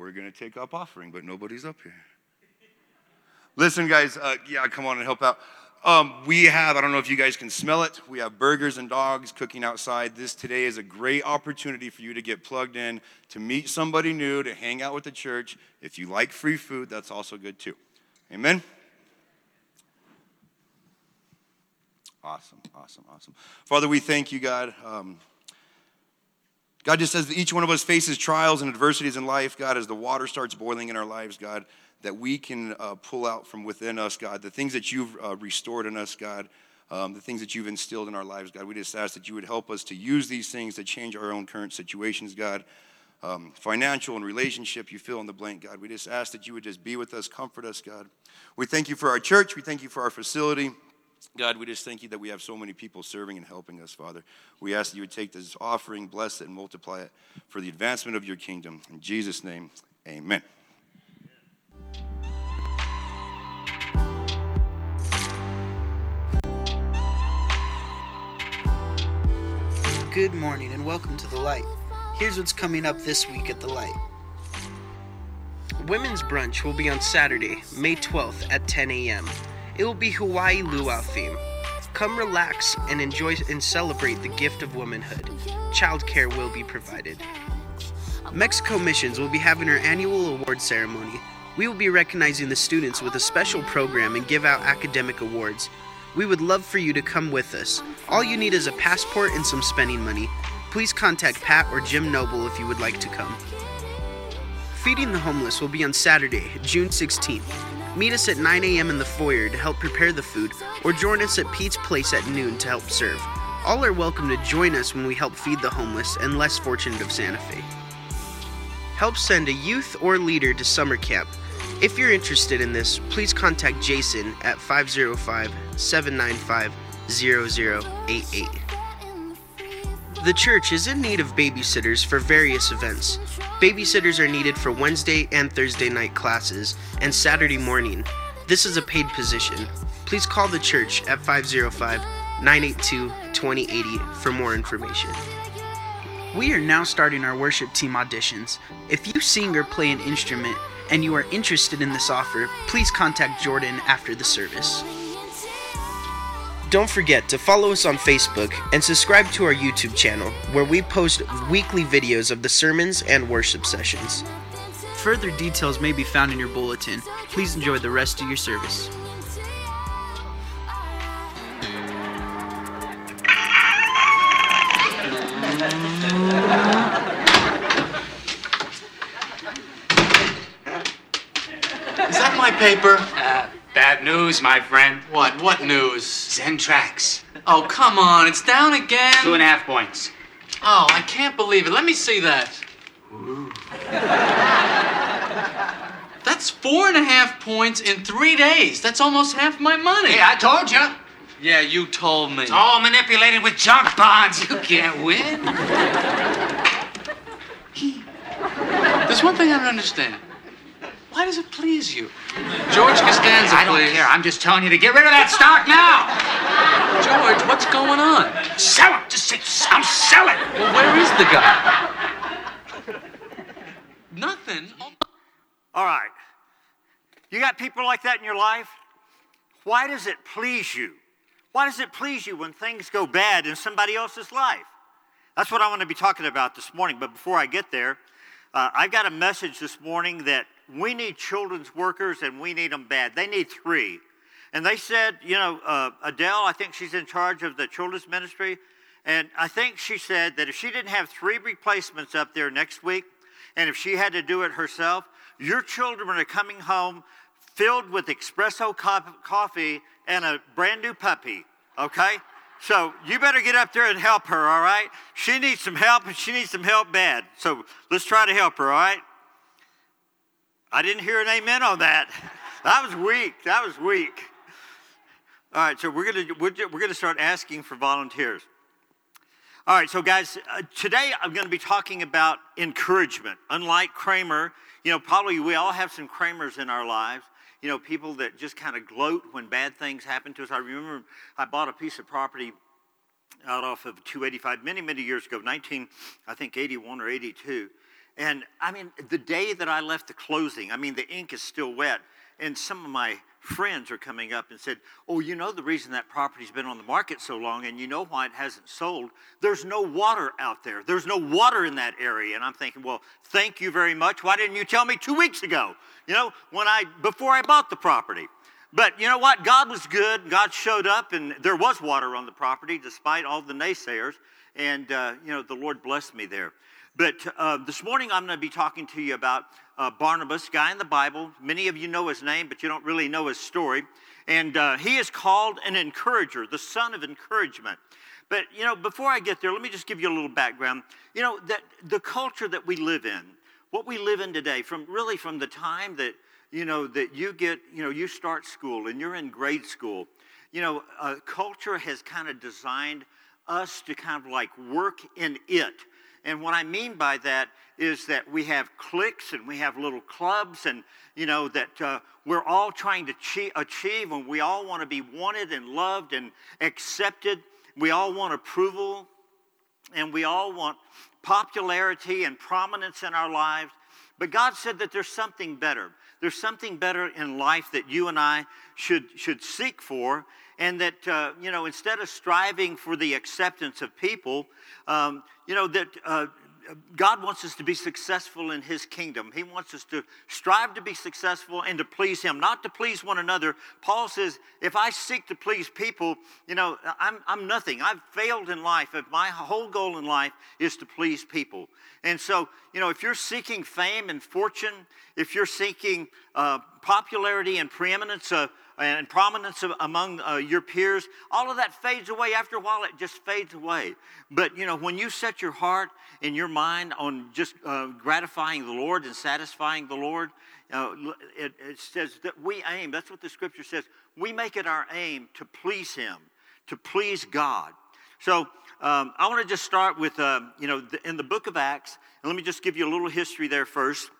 we're going to take up offering, but nobody's up here. Listen, guys, uh, yeah, come on and help out. Um, we have, I don't know if you guys can smell it, we have burgers and dogs cooking outside. This today is a great opportunity for you to get plugged in, to meet somebody new, to hang out with the church. If you like free food, that's also good too. Amen? Awesome, awesome, awesome. Father, we thank you, God. Um, God just says that each one of us faces trials and adversities in life, God, as the water starts boiling in our lives, God that we can uh, pull out from within us, God, the things that you've uh, restored in us, God, um, the things that you've instilled in our lives, God. We just ask that you would help us to use these things to change our own current situations, God. Um, financial and relationship, you fill in the blank, God. We just ask that you would just be with us, comfort us, God. We thank you for our church. We thank you for our facility. God, we just thank you that we have so many people serving and helping us, Father. We ask that you would take this offering, bless it, and multiply it for the advancement of your kingdom. In Jesus' name, amen. Good morning and welcome to the light. Here's what's coming up this week at the light. Women's brunch will be on Saturday, May 12th at 10 a.m. It will be Hawaii Luau theme. Come relax and enjoy and celebrate the gift of womanhood. Childcare will be provided. Mexico Missions will be having our annual award ceremony. We will be recognizing the students with a special program and give out academic awards. We would love for you to come with us. All you need is a passport and some spending money. Please contact Pat or Jim Noble if you would like to come. Feeding the Homeless will be on Saturday, June 16th. Meet us at 9 a.m. in the foyer to help prepare the food, or join us at Pete's Place at noon to help serve. All are welcome to join us when we help feed the homeless and less fortunate of Santa Fe. Help send a youth or leader to summer camp. If you're interested in this, please contact Jason at 505 795 0088. The church is in need of babysitters for various events. Babysitters are needed for Wednesday and Thursday night classes and Saturday morning. This is a paid position. Please call the church at 505 982 2080 for more information. We are now starting our worship team auditions. If you sing or play an instrument and you are interested in this offer, please contact Jordan after the service. Don't forget to follow us on Facebook and subscribe to our YouTube channel, where we post weekly videos of the sermons and worship sessions. Further details may be found in your bulletin. Please enjoy the rest of your service. Is that my paper? Bad news, my friend. What? What news? Zentrax. Oh, come on. It's down again. Two and a half points. Oh, I can't believe it. Let me see that. That's four and a half points in three days. That's almost half my money. Hey, I told you. Yeah, you told me. It's all manipulated with junk bonds. You can't win. There's one thing I don't understand. Why does it please you? George Costanza, I don't please. care. I'm just telling you to get rid of that stock now. George, what's going on? Sell it. Just say, I'm selling. Well, where is the guy? Nothing. All right. You got people like that in your life? Why does it please you? Why does it please you when things go bad in somebody else's life? That's what I want to be talking about this morning. But before I get there, uh, I've got a message this morning that we need children's workers and we need them bad. They need three. And they said, you know, uh, Adele, I think she's in charge of the children's ministry. And I think she said that if she didn't have three replacements up there next week, and if she had to do it herself, your children are coming home filled with espresso co- coffee and a brand new puppy, okay? So you better get up there and help her, all right? She needs some help and she needs some help bad. So let's try to help her, all right? I didn't hear an amen on that. That was weak. That was weak. All right, so we're gonna we're, we're gonna start asking for volunteers. All right, so guys, uh, today I'm going to be talking about encouragement. Unlike Kramer, you know, probably we all have some Kramers in our lives. You know, people that just kind of gloat when bad things happen to us. I remember I bought a piece of property out off of 285 many, many years ago, 19, I think 81 or 82. And I mean, the day that I left the closing, I mean, the ink is still wet. And some of my friends are coming up and said, Oh, you know the reason that property's been on the market so long, and you know why it hasn't sold? There's no water out there. There's no water in that area. And I'm thinking, Well, thank you very much. Why didn't you tell me two weeks ago? You know, when I before I bought the property. But you know what? God was good. God showed up, and there was water on the property despite all the naysayers. And, uh, you know, the Lord blessed me there. But uh, this morning I'm going to be talking to you about uh, Barnabas, guy in the Bible. Many of you know his name, but you don't really know his story. And uh, he is called an encourager, the son of encouragement. But, you know, before I get there, let me just give you a little background. You know, that the culture that we live in, what we live in today, from really from the time that, you know, that you get, you know, you start school and you're in grade school, you know, uh, culture has kind of designed us to kind of like work in it. And what I mean by that is that we have cliques and we have little clubs, and you know that uh, we're all trying to achieve, and we all want to be wanted and loved and accepted. We all want approval, and we all want popularity and prominence in our lives. But God said that there's something better. There's something better in life that you and I should, should seek for, and that, uh, you know, instead of striving for the acceptance of people, um, you know, that uh, God wants us to be successful in His kingdom. He wants us to strive to be successful and to please Him, not to please one another. Paul says, if I seek to please people, you know, I'm, I'm nothing. I've failed in life. If my whole goal in life is to please people. And so, you know, if you're seeking fame and fortune, if you're seeking uh, popularity and preeminence, uh, and prominence among uh, your peers, all of that fades away. After a while, it just fades away. But, you know, when you set your heart and your mind on just uh, gratifying the Lord and satisfying the Lord, uh, it, it says that we aim, that's what the scripture says, we make it our aim to please Him, to please God. So um, I want to just start with, uh, you know, the, in the book of Acts, and let me just give you a little history there first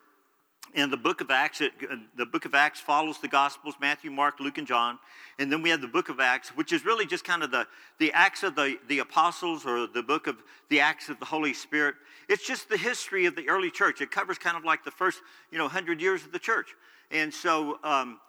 in the book of Acts, it, uh, the book of Acts follows the Gospels Matthew, Mark, Luke, and John. And then we have the book of Acts, which is really just kind of the, the Acts of the, the Apostles or the book of the Acts of the Holy Spirit. It's just the history of the early church. It covers kind of like the first, you know, 100 years of the church. And so, um,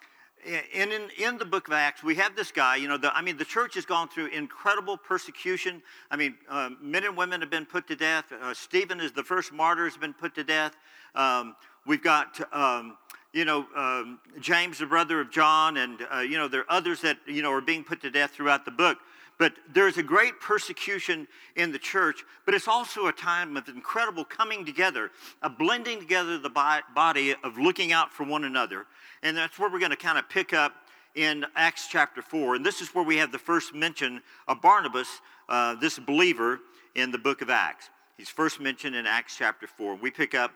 in, in, in the book of Acts, we have this guy, you know, the, I mean, the church has gone through incredible persecution. I mean, uh, men and women have been put to death. Uh, Stephen is the first martyr, has been put to death. Um, We've got, um, you know, um, James, the brother of John, and, uh, you know, there are others that, you know, are being put to death throughout the book. But there's a great persecution in the church, but it's also a time of incredible coming together, a blending together the body of looking out for one another. And that's where we're going to kind of pick up in Acts chapter 4. And this is where we have the first mention of Barnabas, uh, this believer, in the book of Acts. He's first mentioned in Acts chapter 4. We pick up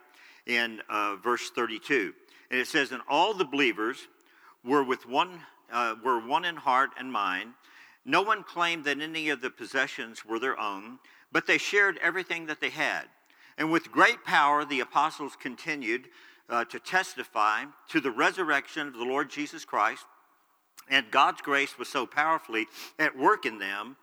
in uh, verse 32. And it says, And all the believers were with one, uh, were one in heart and mind. No one claimed that any of the possessions were their own, but they shared everything that they had. And with great power, the apostles continued uh, to testify to the resurrection of the Lord Jesus Christ. And God's grace was so powerfully at work in them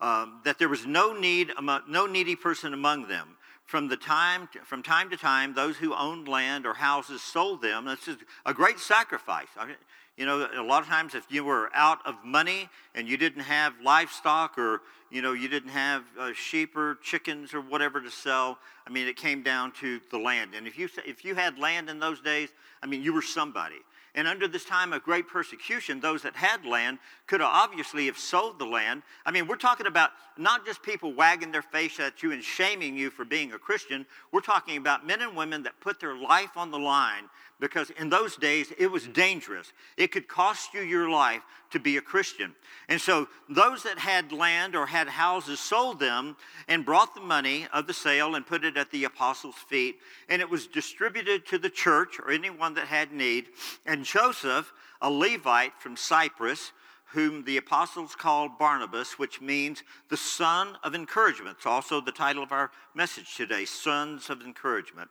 um, that there was no need, among, no needy person among them from the time from time to time those who owned land or houses sold them. This is a great sacrifice. I mean, you know a lot of times if you were out of money and you didn't have livestock or you know you didn't have uh, sheep or chickens or whatever to sell i mean it came down to the land. And if you if you had land in those days i mean you were somebody and under this time of great persecution, those that had land could obviously have sold the land. I mean, we're talking about not just people wagging their face at you and shaming you for being a Christian. We're talking about men and women that put their life on the line because in those days it was dangerous. It could cost you your life to be a Christian. And so those that had land or had houses sold them and brought the money of the sale and put it at the apostles' feet. And it was distributed to the church or anyone that had need. And Joseph, a Levite from Cyprus, whom the apostles called Barnabas, which means the son of encouragement. It's also the title of our message today, Sons of Encouragement.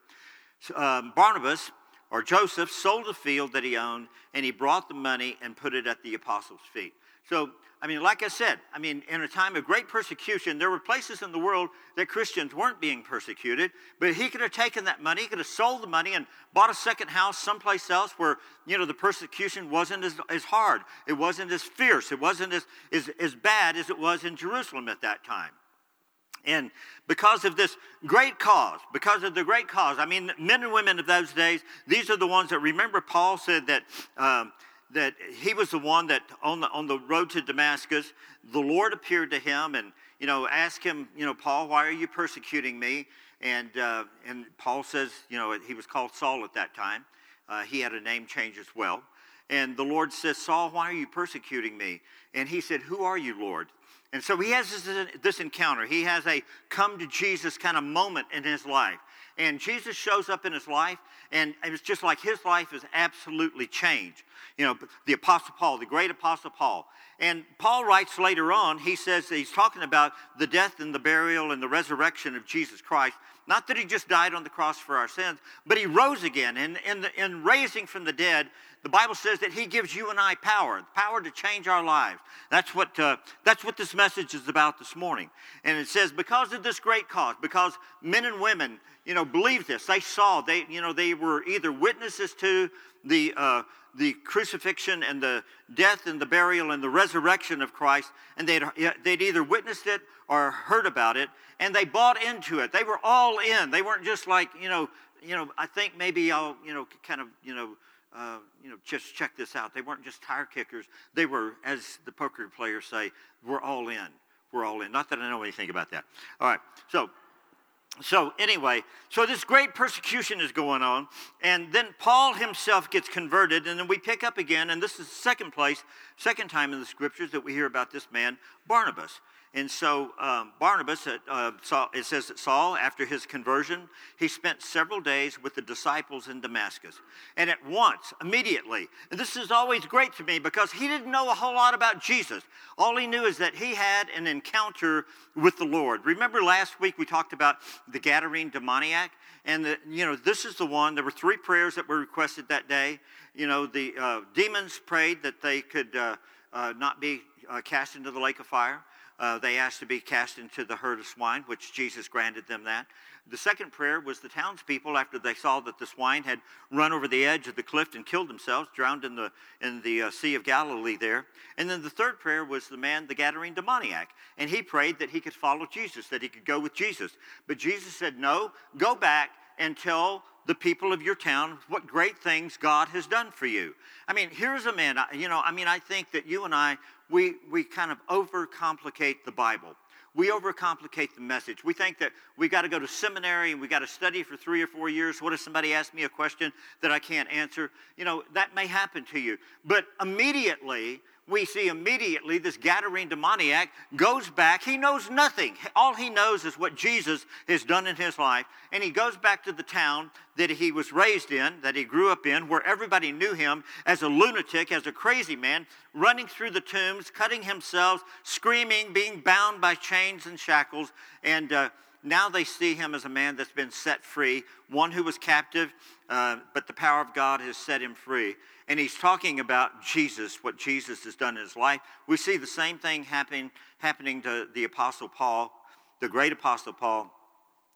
Um, Barnabas or Joseph sold a field that he owned and he brought the money and put it at the apostles' feet. So, I mean, like I said, I mean, in a time of great persecution, there were places in the world that Christians weren't being persecuted, but he could have taken that money, he could have sold the money and bought a second house someplace else where, you know, the persecution wasn't as, as hard. It wasn't as fierce. It wasn't as, as, as bad as it was in Jerusalem at that time. And because of this great cause, because of the great cause, I mean, men and women of those days, these are the ones that remember Paul said that. Um, that he was the one that on the on the road to Damascus, the Lord appeared to him and you know asked him, you know, Paul, why are you persecuting me? And uh, and Paul says, you know, he was called Saul at that time. Uh, he had a name change as well. And the Lord says, Saul, why are you persecuting me? And he said, Who are you, Lord? And so he has this, this encounter. He has a come to Jesus kind of moment in his life. And Jesus shows up in his life, and it's just like his life is absolutely changed. You know, the Apostle Paul, the great Apostle Paul. And Paul writes later on, he says he's talking about the death and the burial and the resurrection of Jesus Christ. Not that he just died on the cross for our sins, but he rose again. And in, raising from the dead, the Bible says that He gives you and I power, power to change our lives. That's what, uh, that's what this message is about this morning. And it says, because of this great cause, because men and women, you know, believed this, they saw, they, you know, they were either witnesses to the, uh, the crucifixion and the death and the burial and the resurrection of Christ, and they'd, they'd either witnessed it or heard about it, and they bought into it. They were all in. They weren't just like, you know, you know, I think maybe I'll, you know, kind of, you know, uh, you know, just check this out. They weren't just tire kickers. They were, as the poker players say, we're all in. We're all in. Not that I know anything about that. All right. So, so anyway, so this great persecution is going on, and then Paul himself gets converted, and then we pick up again, and this is the second place, second time in the scriptures that we hear about this man, Barnabas. And so um, Barnabas, uh, Saul, it says that Saul, after his conversion, he spent several days with the disciples in Damascus. And at once, immediately, and this is always great to me because he didn't know a whole lot about Jesus. All he knew is that he had an encounter with the Lord. Remember last week we talked about the Gadarene demoniac? And, the, you know, this is the one. There were three prayers that were requested that day. You know, the uh, demons prayed that they could uh, uh not be uh, cast into the lake of fire. Uh, they asked to be cast into the herd of swine, which Jesus granted them that. The second prayer was the townspeople, after they saw that the swine had run over the edge of the cliff and killed themselves, drowned in the, in the uh, Sea of Galilee there. And then the third prayer was the man, the Gadarene demoniac. And he prayed that he could follow Jesus, that he could go with Jesus. But Jesus said, No, go back and tell the people of your town what great things God has done for you. I mean, here's a man, you know, I mean, I think that you and I, we, we kind of overcomplicate the Bible. We overcomplicate the message. We think that we got to go to seminary and we got to study for three or four years. What if somebody asks me a question that I can't answer? You know, that may happen to you. But immediately, we see immediately this Gadarene demoniac goes back. He knows nothing. All he knows is what Jesus has done in his life. And he goes back to the town that he was raised in, that he grew up in, where everybody knew him as a lunatic, as a crazy man, running through the tombs, cutting himself, screaming, being bound by chains and shackles. And uh, now they see him as a man that's been set free, one who was captive, uh, but the power of God has set him free and he's talking about Jesus, what Jesus has done in his life. We see the same thing happening, happening to the Apostle Paul, the great Apostle Paul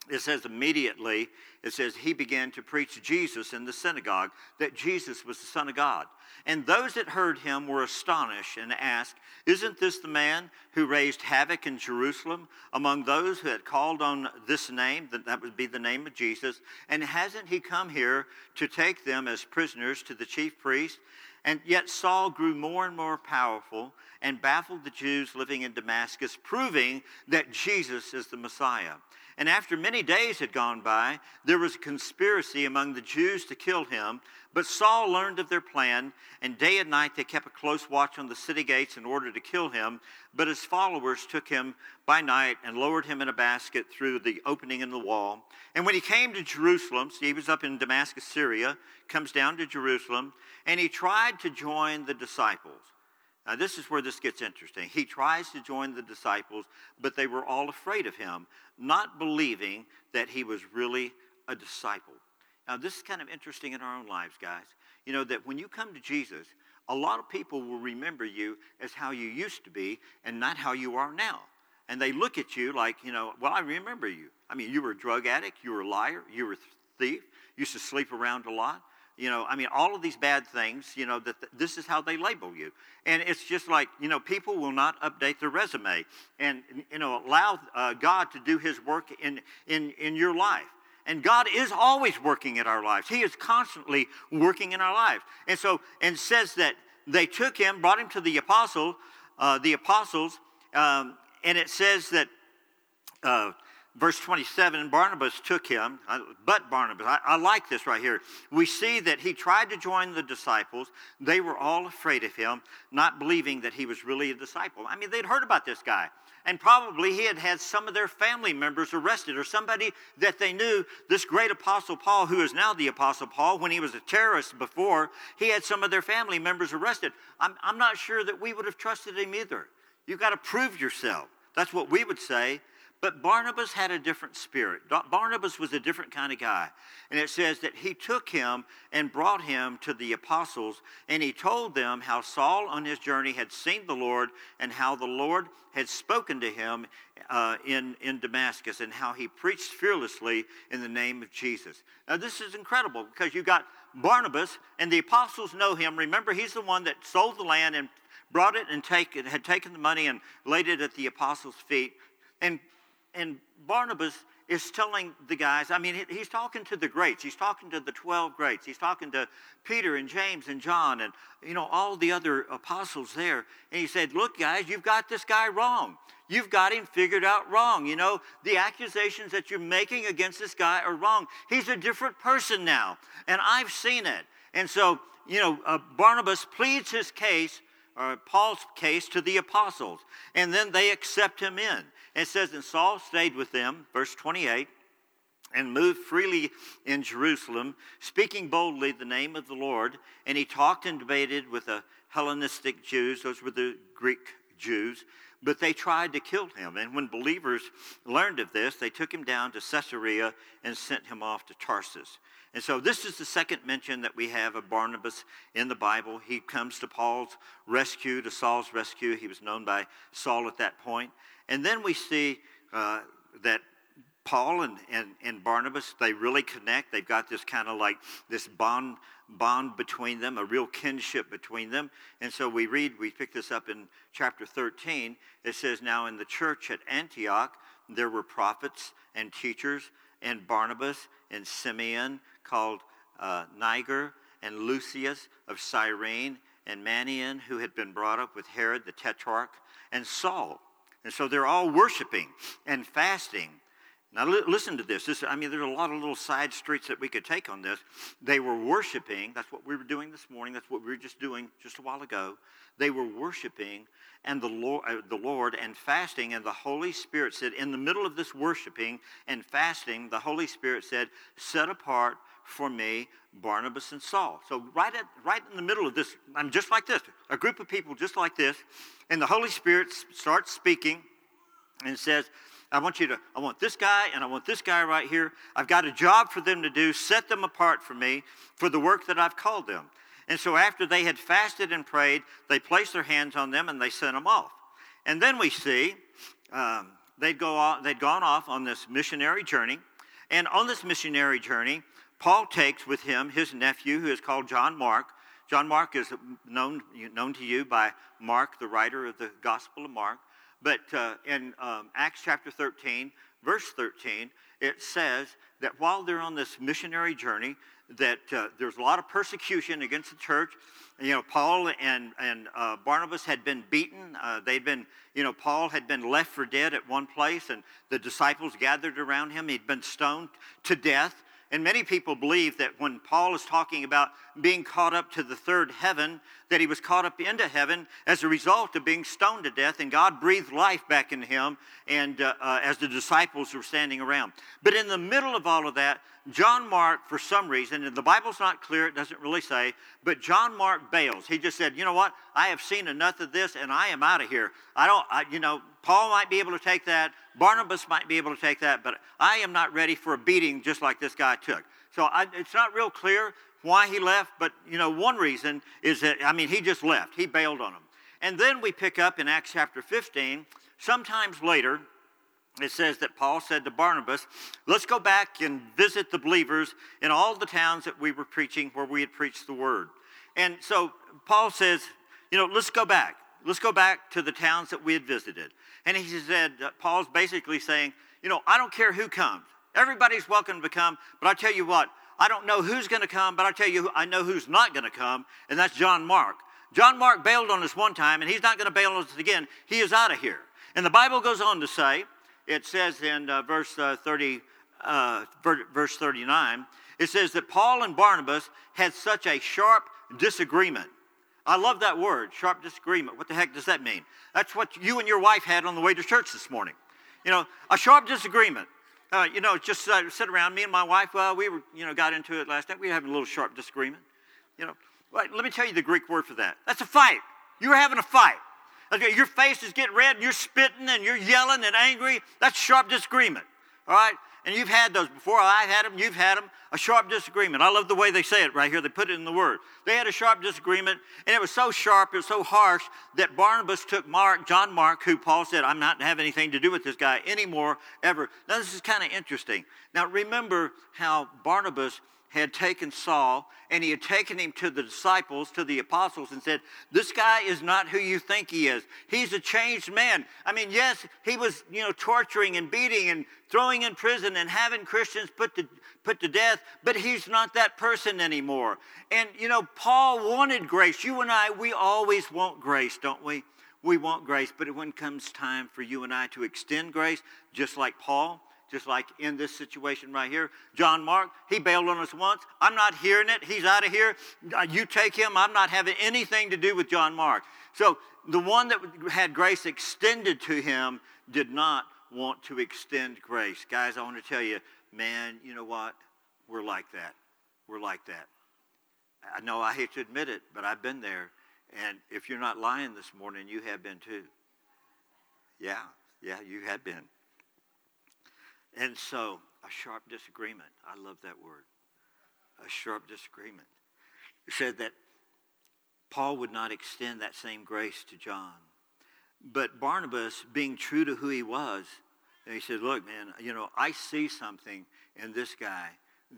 it says immediately, it says he began to preach Jesus in the synagogue, that Jesus was the Son of God. And those that heard him were astonished and asked, Isn't this the man who raised havoc in Jerusalem among those who had called on this name? That that would be the name of Jesus. And hasn't he come here to take them as prisoners to the chief priest? And yet Saul grew more and more powerful and baffled the Jews living in Damascus, proving that Jesus is the Messiah. And after many days had gone by, there was a conspiracy among the Jews to kill him. But Saul learned of their plan, and day and night they kept a close watch on the city gates in order to kill him. But his followers took him by night and lowered him in a basket through the opening in the wall. And when he came to Jerusalem, so he was up in Damascus, Syria, comes down to Jerusalem, and he tried to join the disciples. Now, this is where this gets interesting. He tries to join the disciples, but they were all afraid of him, not believing that he was really a disciple. Now, this is kind of interesting in our own lives, guys. You know, that when you come to Jesus, a lot of people will remember you as how you used to be and not how you are now. And they look at you like, you know, well, I remember you. I mean, you were a drug addict, you were a liar, you were a thief, used to sleep around a lot. You know, I mean, all of these bad things, you know, that th- this is how they label you. And it's just like, you know, people will not update their resume and, you know, allow uh, God to do his work in, in, in your life. And God is always working in our lives. He is constantly working in our lives. And so, and says that they took him, brought him to the apostle, uh, the apostles, um, and it says that uh, verse 27 barnabas took him but barnabas I, I, like this right here. We see that he tried to join the disciples. They were all afraid of him not believing that he was really a disciple. I mean they'd heard about this guy and probably he had had some of their family members arrested or somebody that they knew. This great apostle paul who is now the apostle paul when he was a terrorist before he had some of their family members arrested. I'm, I'm not sure that we would have trusted him either. You've got to prove yourself. That's what we would say but Barnabas had a different spirit. Barnabas was a different kind of guy. And it says that he took him and brought him to the apostles, and he told them how Saul on his journey had seen the Lord and how the Lord had spoken to him uh, in, in Damascus and how he preached fearlessly in the name of Jesus. Now, this is incredible because you got Barnabas, and the apostles know him. Remember, he's the one that sold the land and brought it and take, had taken the money and laid it at the apostles' feet. And and Barnabas is telling the guys, I mean, he's talking to the greats. He's talking to the 12 greats. He's talking to Peter and James and John and, you know, all the other apostles there. And he said, Look, guys, you've got this guy wrong. You've got him figured out wrong. You know, the accusations that you're making against this guy are wrong. He's a different person now. And I've seen it. And so, you know, uh, Barnabas pleads his case, or Paul's case, to the apostles. And then they accept him in. It says, And Saul stayed with them, verse 28, and moved freely in Jerusalem, speaking boldly the name of the Lord. And he talked and debated with the Hellenistic Jews, those were the Greek Jews, but they tried to kill him. And when believers learned of this, they took him down to Caesarea and sent him off to Tarsus. And so this is the second mention that we have of Barnabas in the Bible. He comes to Paul's rescue, to Saul's rescue. He was known by Saul at that point. And then we see uh, that Paul and, and, and Barnabas, they really connect. They've got this kind of like this bond, bond between them, a real kinship between them. And so we read, we pick this up in chapter 13. It says, Now in the church at Antioch, there were prophets and teachers, and Barnabas and Simeon, called uh, Niger, and Lucius of Cyrene, and Manaen, who had been brought up with Herod the Tetrarch, and Saul and so they're all worshiping and fasting. Now, li- listen to this. this. I mean, there's a lot of little side streets that we could take on this. They were worshiping. That's what we were doing this morning. That's what we were just doing just a while ago. They were worshiping and the Lord, uh, the Lord and fasting, and the Holy Spirit said, in the middle of this worshiping and fasting, the Holy Spirit said, "Set apart for me Barnabas and Saul." So right at right in the middle of this, I'm just like this, a group of people just like this, and the Holy Spirit starts speaking and says, I want you to, I want this guy and I want this guy right here. I've got a job for them to do. Set them apart for me for the work that I've called them. And so after they had fasted and prayed, they placed their hands on them and they sent them off. And then we see um, they'd, go off, they'd gone off on this missionary journey. And on this missionary journey, Paul takes with him his nephew, who is called John Mark. John Mark is known, known to you by Mark, the writer of the Gospel of Mark. But uh, in um, Acts chapter 13, verse 13, it says that while they're on this missionary journey, that uh, there's a lot of persecution against the church. You know, Paul and, and uh, Barnabas had been beaten. Uh, they'd been, you know, Paul had been left for dead at one place, and the disciples gathered around him. He'd been stoned to death. And many people believe that when Paul is talking about being caught up to the third heaven, that he was caught up into heaven as a result of being stoned to death, and God breathed life back in him, and uh, uh, as the disciples were standing around. But in the middle of all of that, John Mark, for some reason, and the Bible's not clear, it doesn't really say, but John Mark bails. He just said, you know what? I have seen enough of this, and I am out of here. I don't, I, you know, Paul might be able to take that. Barnabas might be able to take that, but I am not ready for a beating just like this guy took. So I, it's not real clear why he left, but you know, one reason is that, I mean, he just left. He bailed on them. And then we pick up in Acts chapter 15, sometimes later, it says that Paul said to Barnabas, Let's go back and visit the believers in all the towns that we were preaching, where we had preached the word. And so Paul says, You know, let's go back. Let's go back to the towns that we had visited. And he said, uh, Paul's basically saying, You know, I don't care who comes. Everybody's welcome to come, but I tell you what, I don't know who's going to come, but I tell you, I know who's not going to come, and that's John Mark. John Mark bailed on us one time, and he's not going to bail on us again. He is out of here. And the Bible goes on to say, it says in uh, verse uh, 30, uh, verse 39, it says that Paul and Barnabas had such a sharp disagreement. I love that word, sharp disagreement. What the heck does that mean? That's what you and your wife had on the way to church this morning. You know, a sharp disagreement. Uh, you know, just uh, sit around. Me and my wife, well, we were, you know, got into it last night. We were having a little sharp disagreement. You know, let me tell you the Greek word for that. That's a fight. You were having a fight. Okay, your face is getting red and you're spitting and you're yelling and angry. That's sharp disagreement. All right? And you've had those before. I've had them. You've had them. A sharp disagreement. I love the way they say it right here. They put it in the word. They had a sharp disagreement, and it was so sharp, it was so harsh that Barnabas took Mark, John Mark, who Paul said, I'm not to have anything to do with this guy anymore, ever. Now, this is kind of interesting. Now, remember how Barnabas had taken Saul and he had taken him to the disciples, to the apostles, and said, This guy is not who you think he is. He's a changed man. I mean, yes, he was, you know, torturing and beating and throwing in prison and having Christians put to, put to death, but he's not that person anymore. And, you know, Paul wanted grace. You and I, we always want grace, don't we? We want grace, but when comes time for you and I to extend grace, just like Paul, just like in this situation right here. John Mark, he bailed on us once. I'm not hearing it. He's out of here. Uh, you take him. I'm not having anything to do with John Mark. So the one that had grace extended to him did not want to extend grace. Guys, I want to tell you, man, you know what? We're like that. We're like that. I know I hate to admit it, but I've been there. And if you're not lying this morning, you have been too. Yeah, yeah, you have been. And so, a sharp disagreement. I love that word. A sharp disagreement. He said that Paul would not extend that same grace to John. But Barnabas, being true to who he was, he said, Look, man, you know, I see something in this guy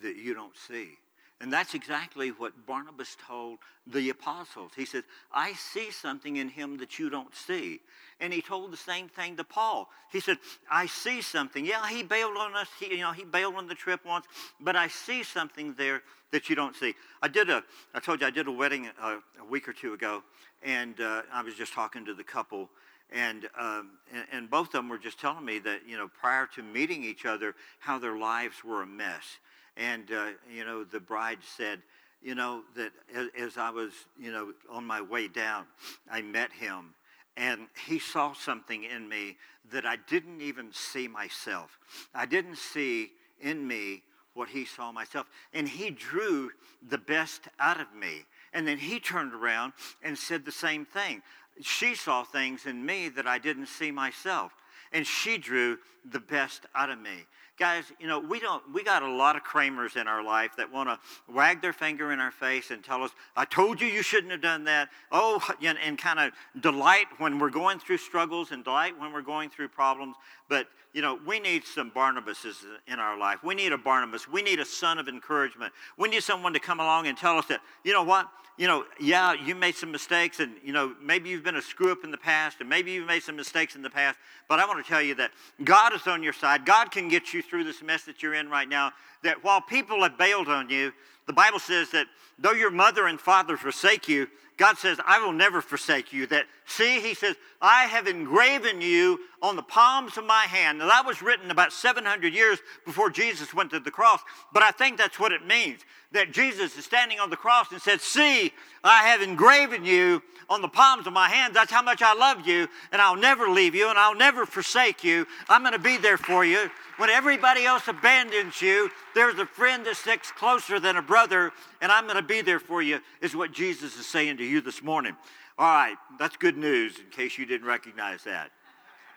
that you don't see. And that's exactly what Barnabas told the apostles. He said, I see something in him that you don't see. And he told the same thing to Paul. He said, I see something. Yeah, he bailed on us. He, you know, he bailed on the trip once, but I see something there that you don't see. I did a, I told you I did a wedding a, a week or two ago, and uh, I was just talking to the couple, and, um, and, and both of them were just telling me that, you know, prior to meeting each other, how their lives were a mess and, uh, you know, the bride said, you know, that as, as I was, you know, on my way down, I met him and he saw something in me that I didn't even see myself. I didn't see in me what he saw myself. And he drew the best out of me. And then he turned around and said the same thing. She saw things in me that I didn't see myself. And she drew the best out of me guys, you know, we don't, we got a lot of Kramers in our life that want to wag their finger in our face and tell us, I told you you shouldn't have done that. Oh, and, and kind of delight when we're going through struggles and delight when we're going through problems. But, you know, we need some Barnabases in our life. We need a Barnabas. We need a son of encouragement. We need someone to come along and tell us that, you know what, you know, yeah, you made some mistakes and, you know, maybe you've been a screw up in the past and maybe you've made some mistakes in the past, but I want to tell you that God is on your side. God can get you through this mess that you're in right now. That while people have bailed on you, the Bible says that though your mother and father forsake you, God says, I will never forsake you. That, see, he says, I have engraven you on the palms of my hand. Now, that was written about 700 years before Jesus went to the cross, but I think that's what it means. That Jesus is standing on the cross and said, See, I have engraven you on the palms of my hands. That's how much I love you, and I'll never leave you, and I'll never forsake you. I'm going to be there for you. When everybody else abandons you, there's a friend that sticks closer than a brother, and I'm going to be there for you, is what Jesus is saying to you this morning. All right, that's good news in case you didn't recognize that.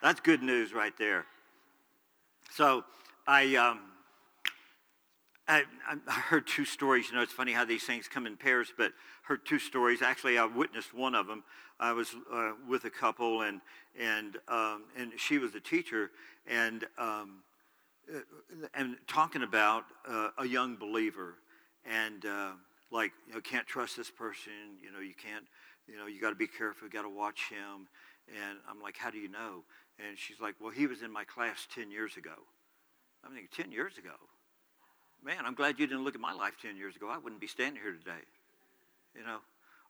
That's good news right there. So I, um, I, I heard two stories. You know, it's funny how these things come in pairs, but heard two stories. Actually, I witnessed one of them. I was uh, with a couple, and and um, and she was a teacher, and um, uh, and talking about uh, a young believer, and uh, like you know, can't trust this person. You know, you can't. You know, you got to be careful. You got to watch him. And I'm like, how do you know? And she's like, well, he was in my class ten years ago. I'm thinking, ten years ago man, I'm glad you didn't look at my life 10 years ago. I wouldn't be standing here today. You know,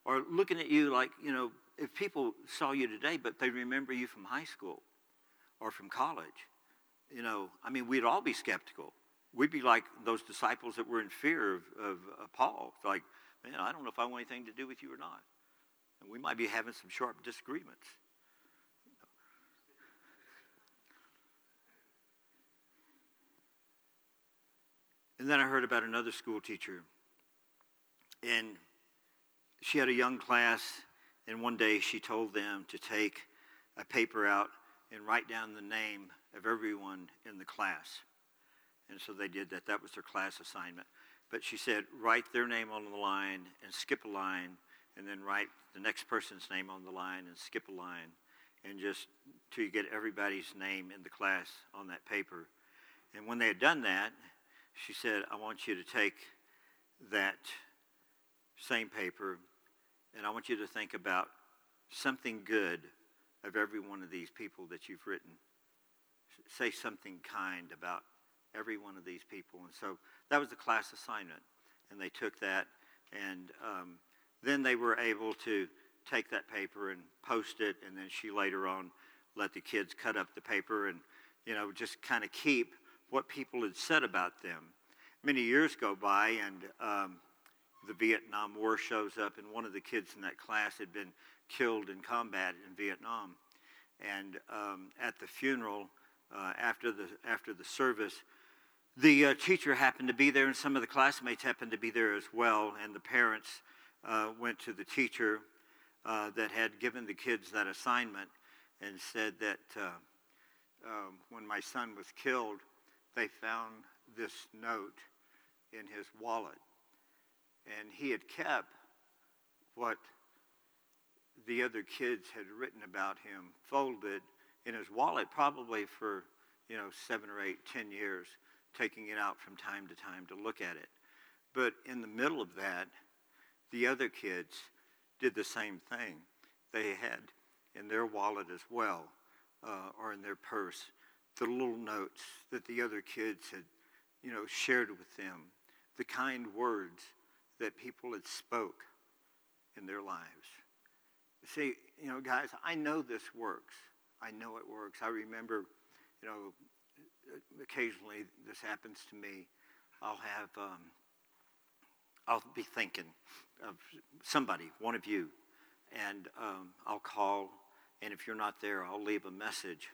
or looking at you like, you know, if people saw you today, but they remember you from high school or from college, you know, I mean, we'd all be skeptical. We'd be like those disciples that were in fear of, of, of Paul. Like, man, I don't know if I want anything to do with you or not. And we might be having some sharp disagreements. And then I heard about another school teacher. And she had a young class, and one day she told them to take a paper out and write down the name of everyone in the class. And so they did that. That was their class assignment. But she said, write their name on the line and skip a line, and then write the next person's name on the line and skip a line, and just till you get everybody's name in the class on that paper. And when they had done that, she said, I want you to take that same paper and I want you to think about something good of every one of these people that you've written. Say something kind about every one of these people. And so that was the class assignment. And they took that, and um, then they were able to take that paper and post it. And then she later on let the kids cut up the paper and, you know, just kind of keep what people had said about them. Many years go by, and um, the Vietnam War shows up, and one of the kids in that class had been killed in combat in Vietnam. And um, at the funeral, uh, after the after the service, the uh, teacher happened to be there, and some of the classmates happened to be there as well. And the parents uh, went to the teacher uh, that had given the kids that assignment and said that uh, um, when my son was killed, they found this note in his wallet. And he had kept what the other kids had written about him folded in his wallet probably for, you know, seven or eight, ten years, taking it out from time to time to look at it. But in the middle of that, the other kids did the same thing. They had in their wallet as well, uh, or in their purse, the little notes that the other kids had, you know, shared with them, the kind words that people had spoke in their lives. See, you know, guys, I know this works. I know it works. I remember, you know, occasionally this happens to me. I'll have, um, I'll be thinking of somebody, one of you, and um, I'll call, and if you're not there, I'll leave a message.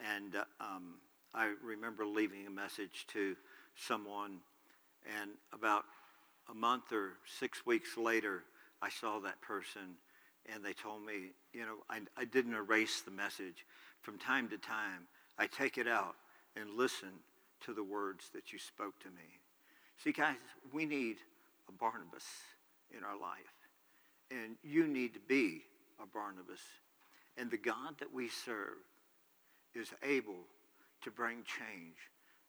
And uh, um, I remember leaving a message to someone, and about a month or six weeks later, I saw that person, and they told me, you know, I, I didn't erase the message. From time to time, I take it out and listen to the words that you spoke to me. See, guys, we need a Barnabas in our life. And you need to be a Barnabas. And the God that we serve is able to bring change.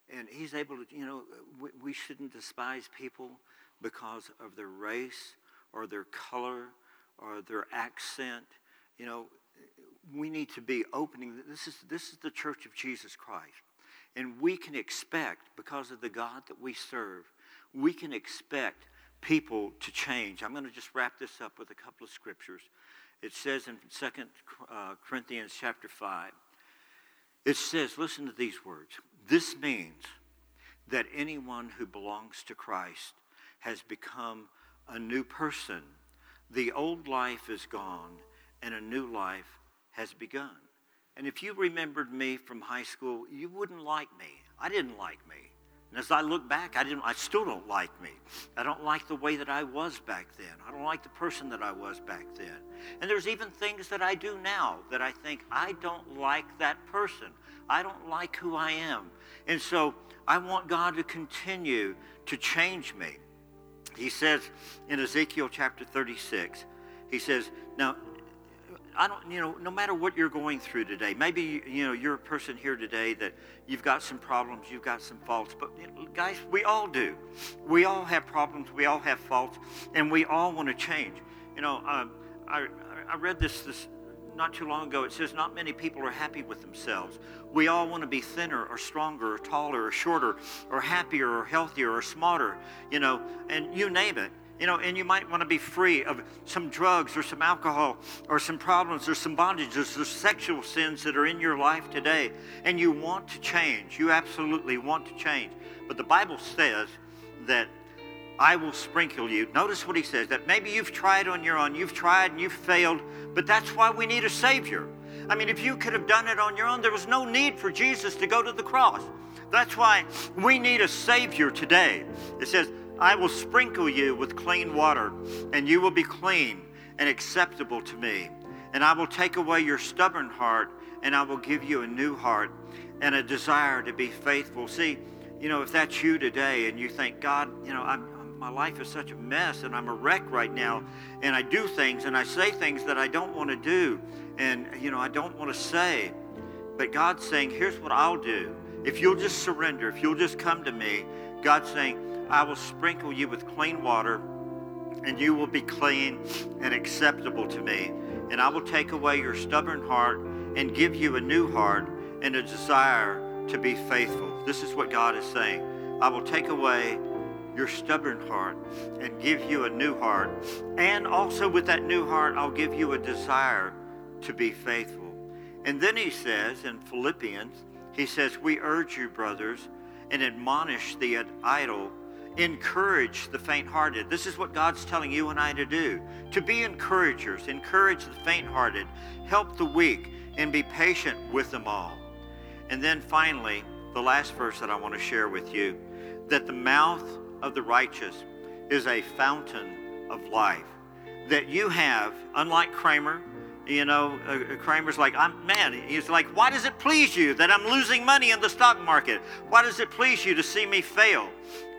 And he's able to, you know, we, shouldn't despise people because of their race or their color or their accent. You know, we need to be opening. This is, this is the church of Jesus Christ. And we can expect, because of the God that we serve, we can expect people to change. I'm going to just wrap this up with a couple of scriptures. It says in 2 uh, Corinthians chapter 5, it says, listen to these words. This means that anyone who belongs to Christ has become a new person. The old life is gone and a new life has begun. And if you remembered me from high school, you wouldn't like me. I didn't like me. And as I look back, I didn't I still don't like me. I don't like the way that I was back then. I don't like the person that I was back then. And there's even things that I do now that I think I don't like that person. I don't like who I am. And so I want God to continue to change me. He says in Ezekiel chapter 36, he says, Now I don't, you know, no matter what you're going through today, maybe, you know, you're a person here today that you've got some problems, you've got some faults, but you know, guys, we all do. We all have problems, we all have faults, and we all want to change. You know, um, I, I read this, this not too long ago. It says, Not many people are happy with themselves. We all want to be thinner or stronger or taller or shorter or happier or healthier or smarter, you know, and you name it. You know, and you might want to be free of some drugs or some alcohol or some problems or some bondages or sexual sins that are in your life today. And you want to change. You absolutely want to change. But the Bible says that I will sprinkle you. Notice what he says that maybe you've tried on your own, you've tried and you've failed, but that's why we need a Savior. I mean, if you could have done it on your own, there was no need for Jesus to go to the cross. That's why we need a Savior today. It says, I will sprinkle you with clean water, and you will be clean and acceptable to me. And I will take away your stubborn heart, and I will give you a new heart and a desire to be faithful. See, you know, if that's you today and you think, God, you know, I'm, my life is such a mess and I'm a wreck right now, and I do things and I say things that I don't want to do, and, you know, I don't want to say. But God's saying, here's what I'll do. If you'll just surrender, if you'll just come to me, God's saying, I will sprinkle you with clean water, and you will be clean and acceptable to me. And I will take away your stubborn heart and give you a new heart and a desire to be faithful. This is what God is saying. I will take away your stubborn heart and give you a new heart. And also with that new heart, I'll give you a desire to be faithful. And then he says in Philippians, he says, We urge you, brothers, and admonish the idle encourage the faint hearted. This is what God's telling you and I to do to be encouragers, encourage the faint hearted, help the weak, and be patient with them all. And then finally, the last verse that I want to share with you that the mouth of the righteous is a fountain of life. That you have, unlike Kramer, you know, uh, uh Kramer's like, I'm man. He's like, why does it please you that I'm losing money in the stock market? Why does it please you to see me fail?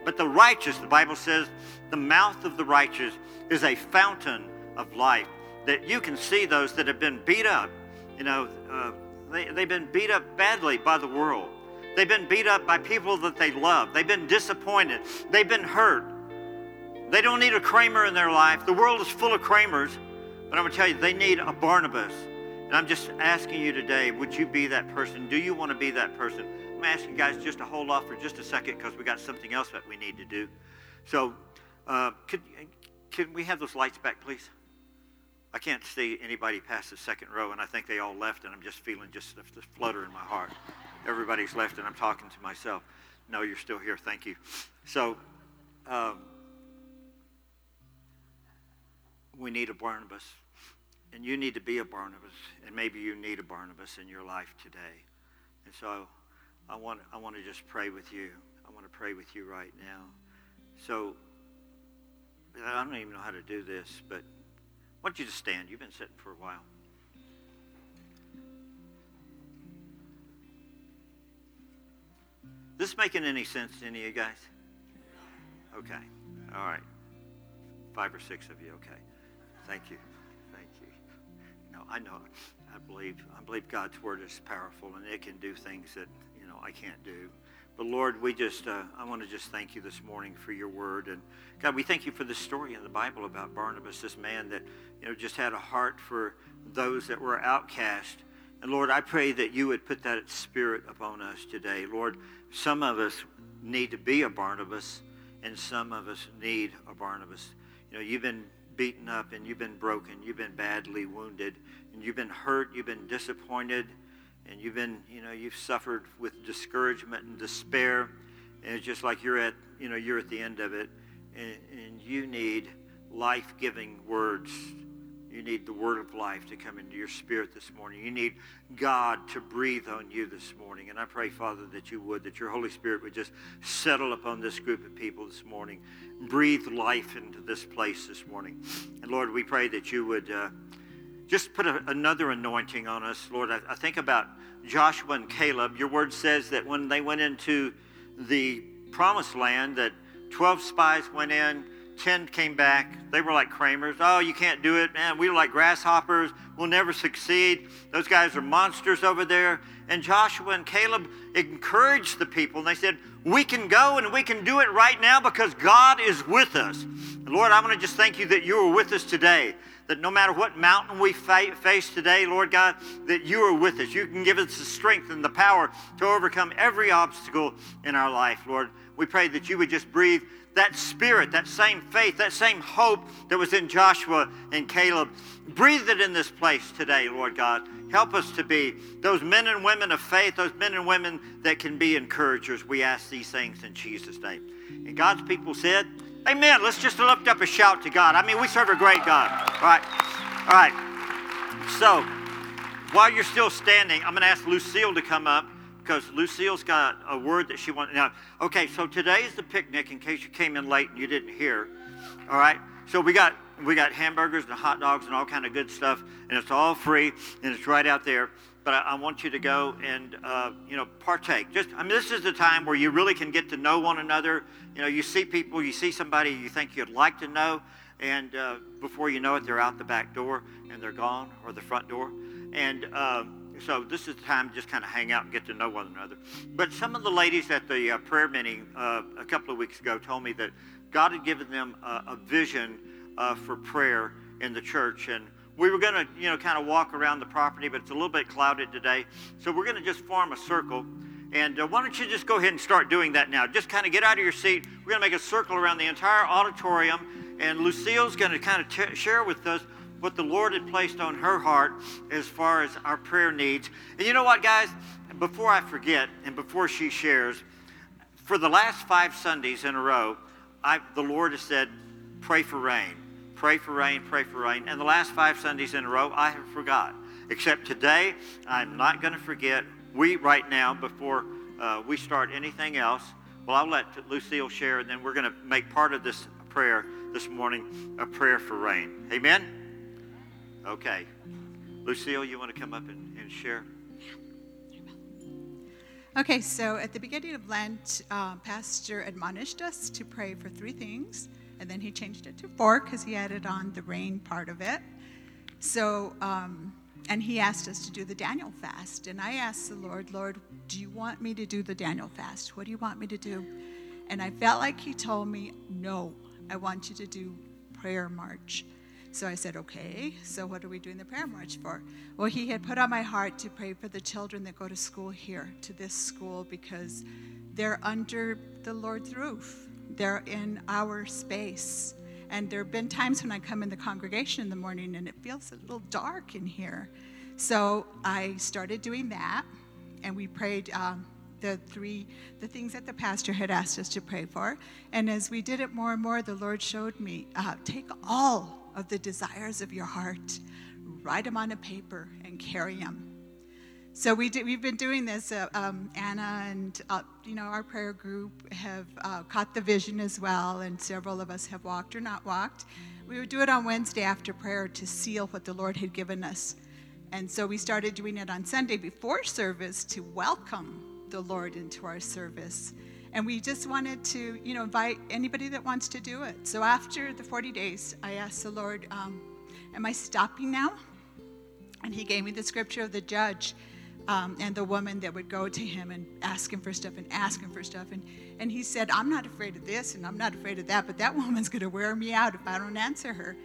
But the righteous, the Bible says, the mouth of the righteous is a fountain of life. That you can see those that have been beat up. You know, uh, they, they've been beat up badly by the world. They've been beat up by people that they love. They've been disappointed. They've been hurt. They don't need a Kramer in their life. The world is full of Kramers. But I'm going to tell you, they need a Barnabas. And I'm just asking you today, would you be that person? Do you want to be that person? I'm asking you guys just to hold off for just a second because we got something else that we need to do. So, uh, could, can we have those lights back, please? I can't see anybody past the second row, and I think they all left, and I'm just feeling just a, flutter in my heart. Everybody's left, and I'm talking to myself. No, you're still here. Thank you. So, um, we need a Barnabas, and you need to be a Barnabas, and maybe you need a Barnabas in your life today. And so, I want, I want to just pray with you. I want to pray with you right now. So, I don't even know how to do this, but why don't you just stand? You've been sitting for a while. This making any sense to any of you guys? Okay. All right. Five or six of you. Okay. Thank you. Thank you. No, I know. I believe. I believe God's word is powerful and it can do things that I can't do. But Lord, we just, uh, I want to just thank you this morning for your word. And God, we thank you for the story in the Bible about Barnabas, this man that, you know, just had a heart for those that were outcast. And Lord, I pray that you would put that spirit upon us today. Lord, some of us need to be a Barnabas, and some of us need a Barnabas. You know, you've been beaten up and you've been broken, you've been badly wounded, and you've been hurt, you've been disappointed and you've been, you know, you've suffered with discouragement and despair, and it's just like you're at, you know, you're at the end of it, and, and you need life-giving words You need the word of life to come into your spirit this morning. You need God to breathe on you this morning. And I pray, Father, that you would, that your Holy Spirit would just settle upon this group of people this morning. Breathe life into this place this morning. And Lord, we pray that you would uh, just put a, another anointing on us. Lord, I, I think about Joshua and Caleb. Your word says that when they went into the promised land, that 12 spies went in 10 came back. They were like Kramers. Oh, you can't do it. Man, we were like grasshoppers. We'll never succeed. Those guys are monsters over there. And Joshua and Caleb encouraged the people, and they said, We can go and we can do it right now because God is with us. Lord, I want to just thank you that you are with us today. That no matter what mountain we face today, Lord God, that you are with us. You can give us the strength and the power to overcome every obstacle in our life, Lord. We pray that you would just breathe that spirit, that same faith, that same hope that was in Joshua and Caleb. Breathe it in this place today, Lord God. Help us to be those men and women of faith, those men and women that can be encouragers. We ask these things in Jesus' name. And God's people said, Amen. Let's just lift up a shout to God. I mean, we serve a great God. All right. All right. So, while you're still standing, I'm going to ask Lucille to come up because Lucille's got a word that she wants. Now, okay, so today is the picnic. In case you came in late and you didn't hear, all right. So we got we got hamburgers and hot dogs and all kind of good stuff, and it's all free and it's right out there. But I, I want you to go and uh, you know partake. Just I mean, this is the time where you really can get to know one another. You know, you see people, you see somebody you think you'd like to know, and uh, before you know it, they're out the back door and they're gone or the front door, and. Um, so this is the time to just kind of hang out and get to know one another. But some of the ladies at the uh, prayer meeting uh, a couple of weeks ago told me that God had given them a, a vision uh, for prayer in the church, and we were going to, you know, kind of walk around the property, but it's a little bit clouded today, so we're going to just form a circle. And uh, why don't you just go ahead and start doing that now? Just kind of get out of your seat. We're going to make a circle around the entire auditorium, and Lucille's going to kind of t- share with us what the Lord had placed on her heart as far as our prayer needs. And you know what, guys? Before I forget, and before she shares, for the last five Sundays in a row, I, the Lord has said, pray for rain. Pray for rain, pray for rain. And the last five Sundays in a row, I have forgot. Except today, I'm not going to forget. We, right now, before uh, we start anything else, well, I'll let Lucille share, and then we're going to make part of this prayer this morning a prayer for rain. Amen? Okay. Lucille, you want to come up and, and share? Okay, so at the beginning of Lent, uh, Pastor admonished us to pray for three things, and then he changed it to four because he added on the rain part of it. So, um, and he asked us to do the Daniel fast. And I asked the Lord, Lord, do you want me to do the Daniel fast? What do you want me to do? And I felt like he told me, no, I want you to do prayer march. So I said, okay, so what are we doing the prayer march for? Well, he had put on my heart to pray for the children that go to school here, to this school, because they're under the Lord's roof. They're in our space. And there have been times when I come in the congregation in the morning and it feels a little dark in here. So I started doing that, and we prayed um, the three the things that the pastor had asked us to pray for. And as we did it more and more, the Lord showed me uh, take all of the desires of your heart, write them on a paper, and carry them. So we we've been doing this. Uh, um, Anna and uh, you know our prayer group have uh, caught the vision as well, and several of us have walked or not walked. We would do it on Wednesday after prayer to seal what the Lord had given us, and so we started doing it on Sunday before service to welcome the Lord into our service. And we just wanted to, you know, invite anybody that wants to do it. So after the 40 days, I asked the Lord, um, Am I stopping now? And He gave me the scripture of the judge um, and the woman that would go to him and ask him for stuff and ask him for stuff. And, and he said, I'm not afraid of this and I'm not afraid of that, but that woman's going to wear me out if I don't answer her.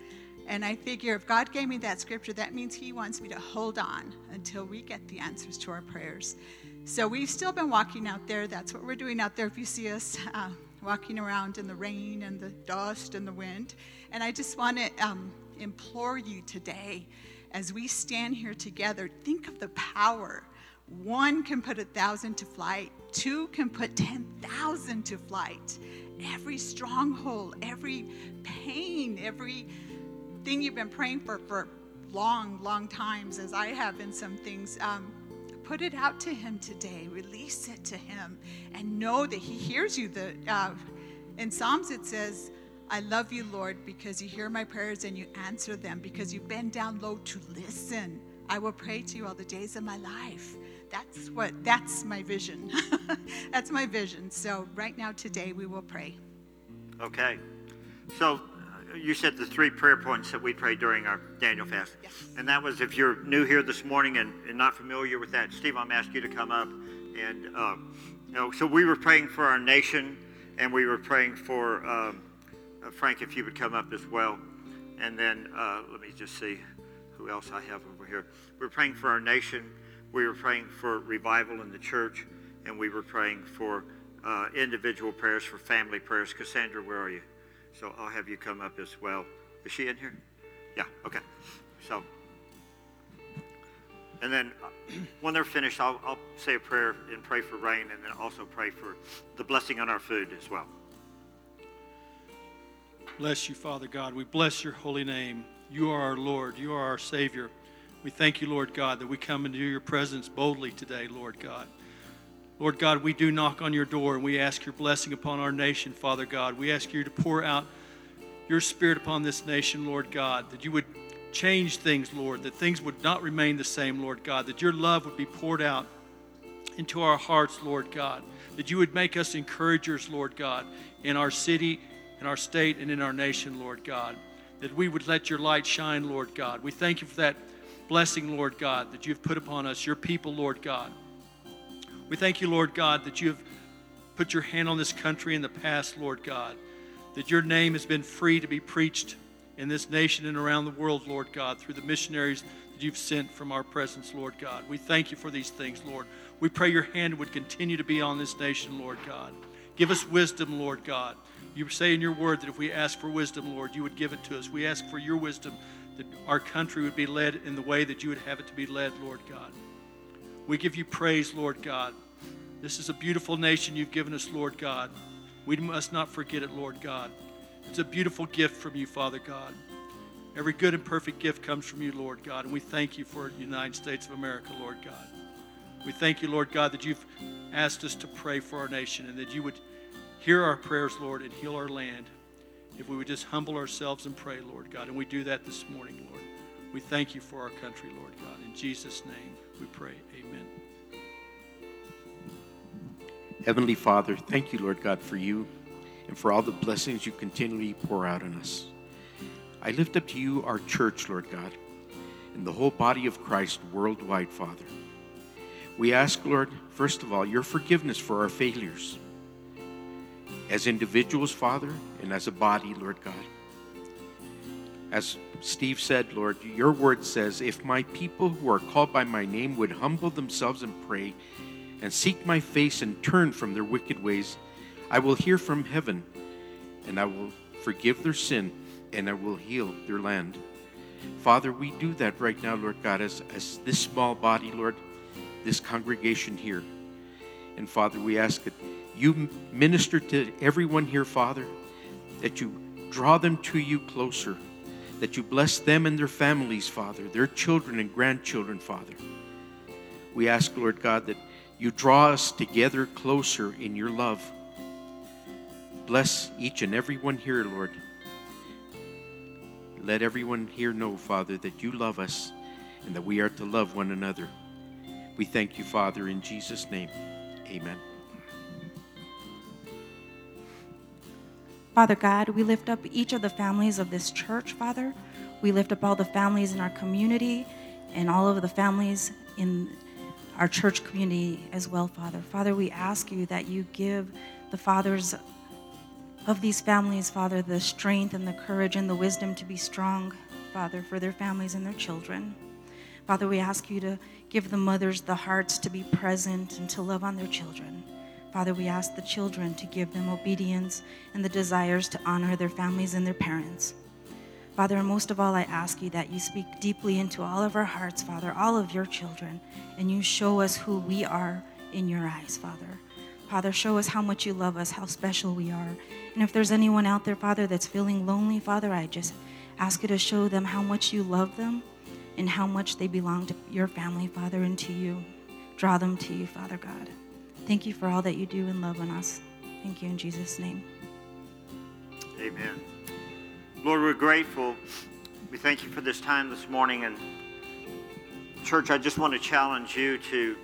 And I figure if God gave me that scripture, that means He wants me to hold on until we get the answers to our prayers. So we've still been walking out there. That's what we're doing out there. If you see us uh, walking around in the rain and the dust and the wind. And I just want to um, implore you today, as we stand here together, think of the power. One can put a thousand to flight, two can put 10,000 to flight. Every stronghold, every pain, every thing you've been praying for for long, long times, as I have in some things, um, put it out to Him today. Release it to Him, and know that He hears you. The uh, in Psalms it says. I love you, Lord, because you hear my prayers and you answer them, because you bend down low to listen. I will pray to you all the days of my life. That's what that's my vision. that's my vision. So right now today we will pray. Okay. So you said the three prayer points that we prayed during our Daniel fast. Yes. And that was if you're new here this morning and, and not familiar with that, Steve, I'm asking you to come up. And, um, you know, so we were praying for our nation and we were praying for, um, uh, Frank, if you would come up as well. And then uh, let me just see who else I have over here. We were praying for our nation. We were praying for revival in the church. And we were praying for uh, individual prayers, for family prayers. Cassandra, where are you? So I'll have you come up as well. Is she in here? Yeah, okay. So, and then uh, when they're finished, I'll, I'll say a prayer and pray for rain and then also pray for the blessing on our food as well. Bless you, Father God. We bless your holy name. You are our Lord. You are our Savior. We thank you, Lord God, that we come into your presence boldly today, Lord God. Lord God, we do knock on your door and we ask your blessing upon our nation, Father God. We ask you to pour out your spirit upon this nation, Lord God, that you would change things, Lord, that things would not remain the same, Lord God, that your love would be poured out into our hearts, Lord God, that you would make us encouragers, Lord God, in our city, in our state, and in our nation, Lord God, that we would let your light shine, Lord God. We thank you for that blessing, Lord God, that you've put upon us, your people, Lord God. We thank you, Lord God, that you have put your hand on this country in the past, Lord God, that your name has been free to be preached in this nation and around the world, Lord God, through the missionaries that you've sent from our presence, Lord God. We thank you for these things, Lord. We pray your hand would continue to be on this nation, Lord God. Give us wisdom, Lord God. You say in your word that if we ask for wisdom, Lord, you would give it to us. We ask for your wisdom that our country would be led in the way that you would have it to be led, Lord God. We give you praise, Lord God. This is a beautiful nation you've given us, Lord God. We must not forget it, Lord God. It's a beautiful gift from you, Father God. Every good and perfect gift comes from you, Lord God, and we thank you for the United States of America, Lord God. We thank you, Lord God, that you've asked us to pray for our nation and that you would hear our prayers, Lord, and heal our land. If we would just humble ourselves and pray, Lord God, and we do that this morning, Lord. We thank you for our country, Lord God. In Jesus' name we pray. Heavenly Father, thank you, Lord God, for you and for all the blessings you continually pour out on us. I lift up to you our church, Lord God, and the whole body of Christ worldwide, Father. We ask, Lord, first of all, your forgiveness for our failures as individuals, Father, and as a body, Lord God. As Steve said, Lord, your word says, if my people who are called by my name would humble themselves and pray and seek my face and turn from their wicked ways, I will hear from heaven and I will forgive their sin and I will heal their land. Father, we do that right now, Lord God, as, as this small body, Lord, this congregation here. And Father, we ask that you minister to everyone here, Father, that you draw them to you closer, that you bless them and their families, Father, their children and grandchildren, Father. We ask, Lord God, that you draw us together closer in your love. Bless each and every one here, Lord. Let everyone here know, Father, that you love us and that we are to love one another. We thank you, Father, in Jesus' name. Amen. Father God, we lift up each of the families of this church, Father. We lift up all the families in our community and all of the families in our church community as well, Father. Father, we ask you that you give the fathers of these families, Father, the strength and the courage and the wisdom to be strong, Father, for their families and their children. Father, we ask you to give the mothers the hearts to be present and to love on their children. Father, we ask the children to give them obedience and the desires to honor their families and their parents. Father, most of all, I ask you that you speak deeply into all of our hearts, Father, all of your children, and you show us who we are in your eyes, Father. Father, show us how much you love us, how special we are. And if there's anyone out there, Father, that's feeling lonely, Father, I just ask you to show them how much you love them and how much they belong to your family, Father, and to you. Draw them to you, Father God. Thank you for all that you do and love on us. Thank you in Jesus' name. Amen. Lord, we're grateful. We thank you for this time this morning. And, church, I just want to challenge you to,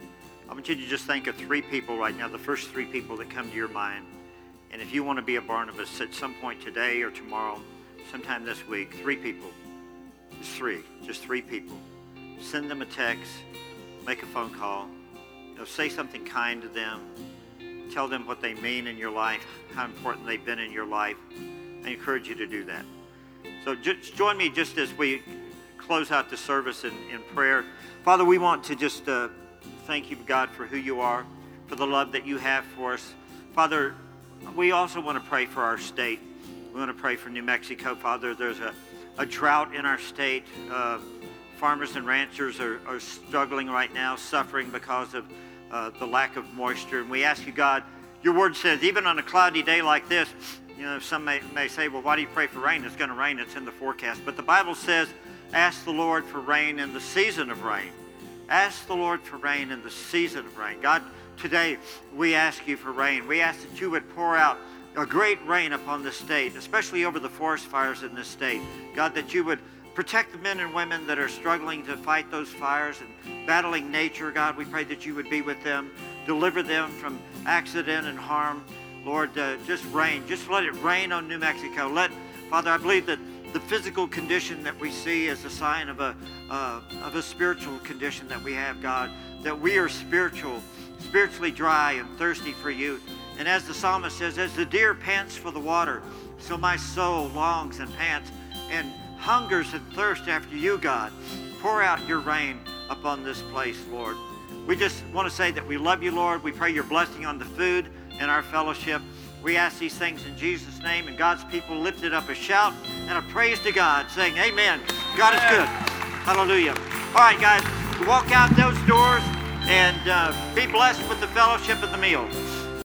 I want you to just think of three people right now, the first three people that come to your mind. And if you want to be a Barnabas at some point today or tomorrow, sometime this week, three people, just three, just three people, send them a text, make a phone call, you know, say something kind to them, tell them what they mean in your life, how important they've been in your life. I encourage you to do that. So just join me just as we close out the service in, in prayer. Father, we want to just uh, thank you, God, for who you are, for the love that you have for us. Father, we also want to pray for our state. We want to pray for New Mexico, Father. There's a, a drought in our state. Uh, farmers and ranchers are, are struggling right now, suffering because of uh, the lack of moisture. And we ask you, God, your word says, even on a cloudy day like this, you know, some may, may say, well, why do you pray for rain? It's going to rain. It's in the forecast. But the Bible says, ask the Lord for rain in the season of rain. Ask the Lord for rain in the season of rain. God, today we ask you for rain. We ask that you would pour out a great rain upon this state, especially over the forest fires in this state. God, that you would protect the men and women that are struggling to fight those fires and battling nature. God, we pray that you would be with them, deliver them from accident and harm. Lord, uh, just rain. Just let it rain on New Mexico. Let, Father, I believe that the physical condition that we see is a sign of a, uh, of a spiritual condition that we have, God, that we are spiritual, spiritually dry and thirsty for you. And as the psalmist says, as the deer pants for the water, so my soul longs and pants and hungers and thirsts after you, God. Pour out your rain upon this place, Lord. We just want to say that we love you, Lord. We pray your blessing on the food and our fellowship. We ask these things in Jesus' name, and God's people lifted up a shout and a praise to God, saying, Amen. God is good. Hallelujah. All right, guys, walk out those doors and uh, be blessed with the fellowship of the meal.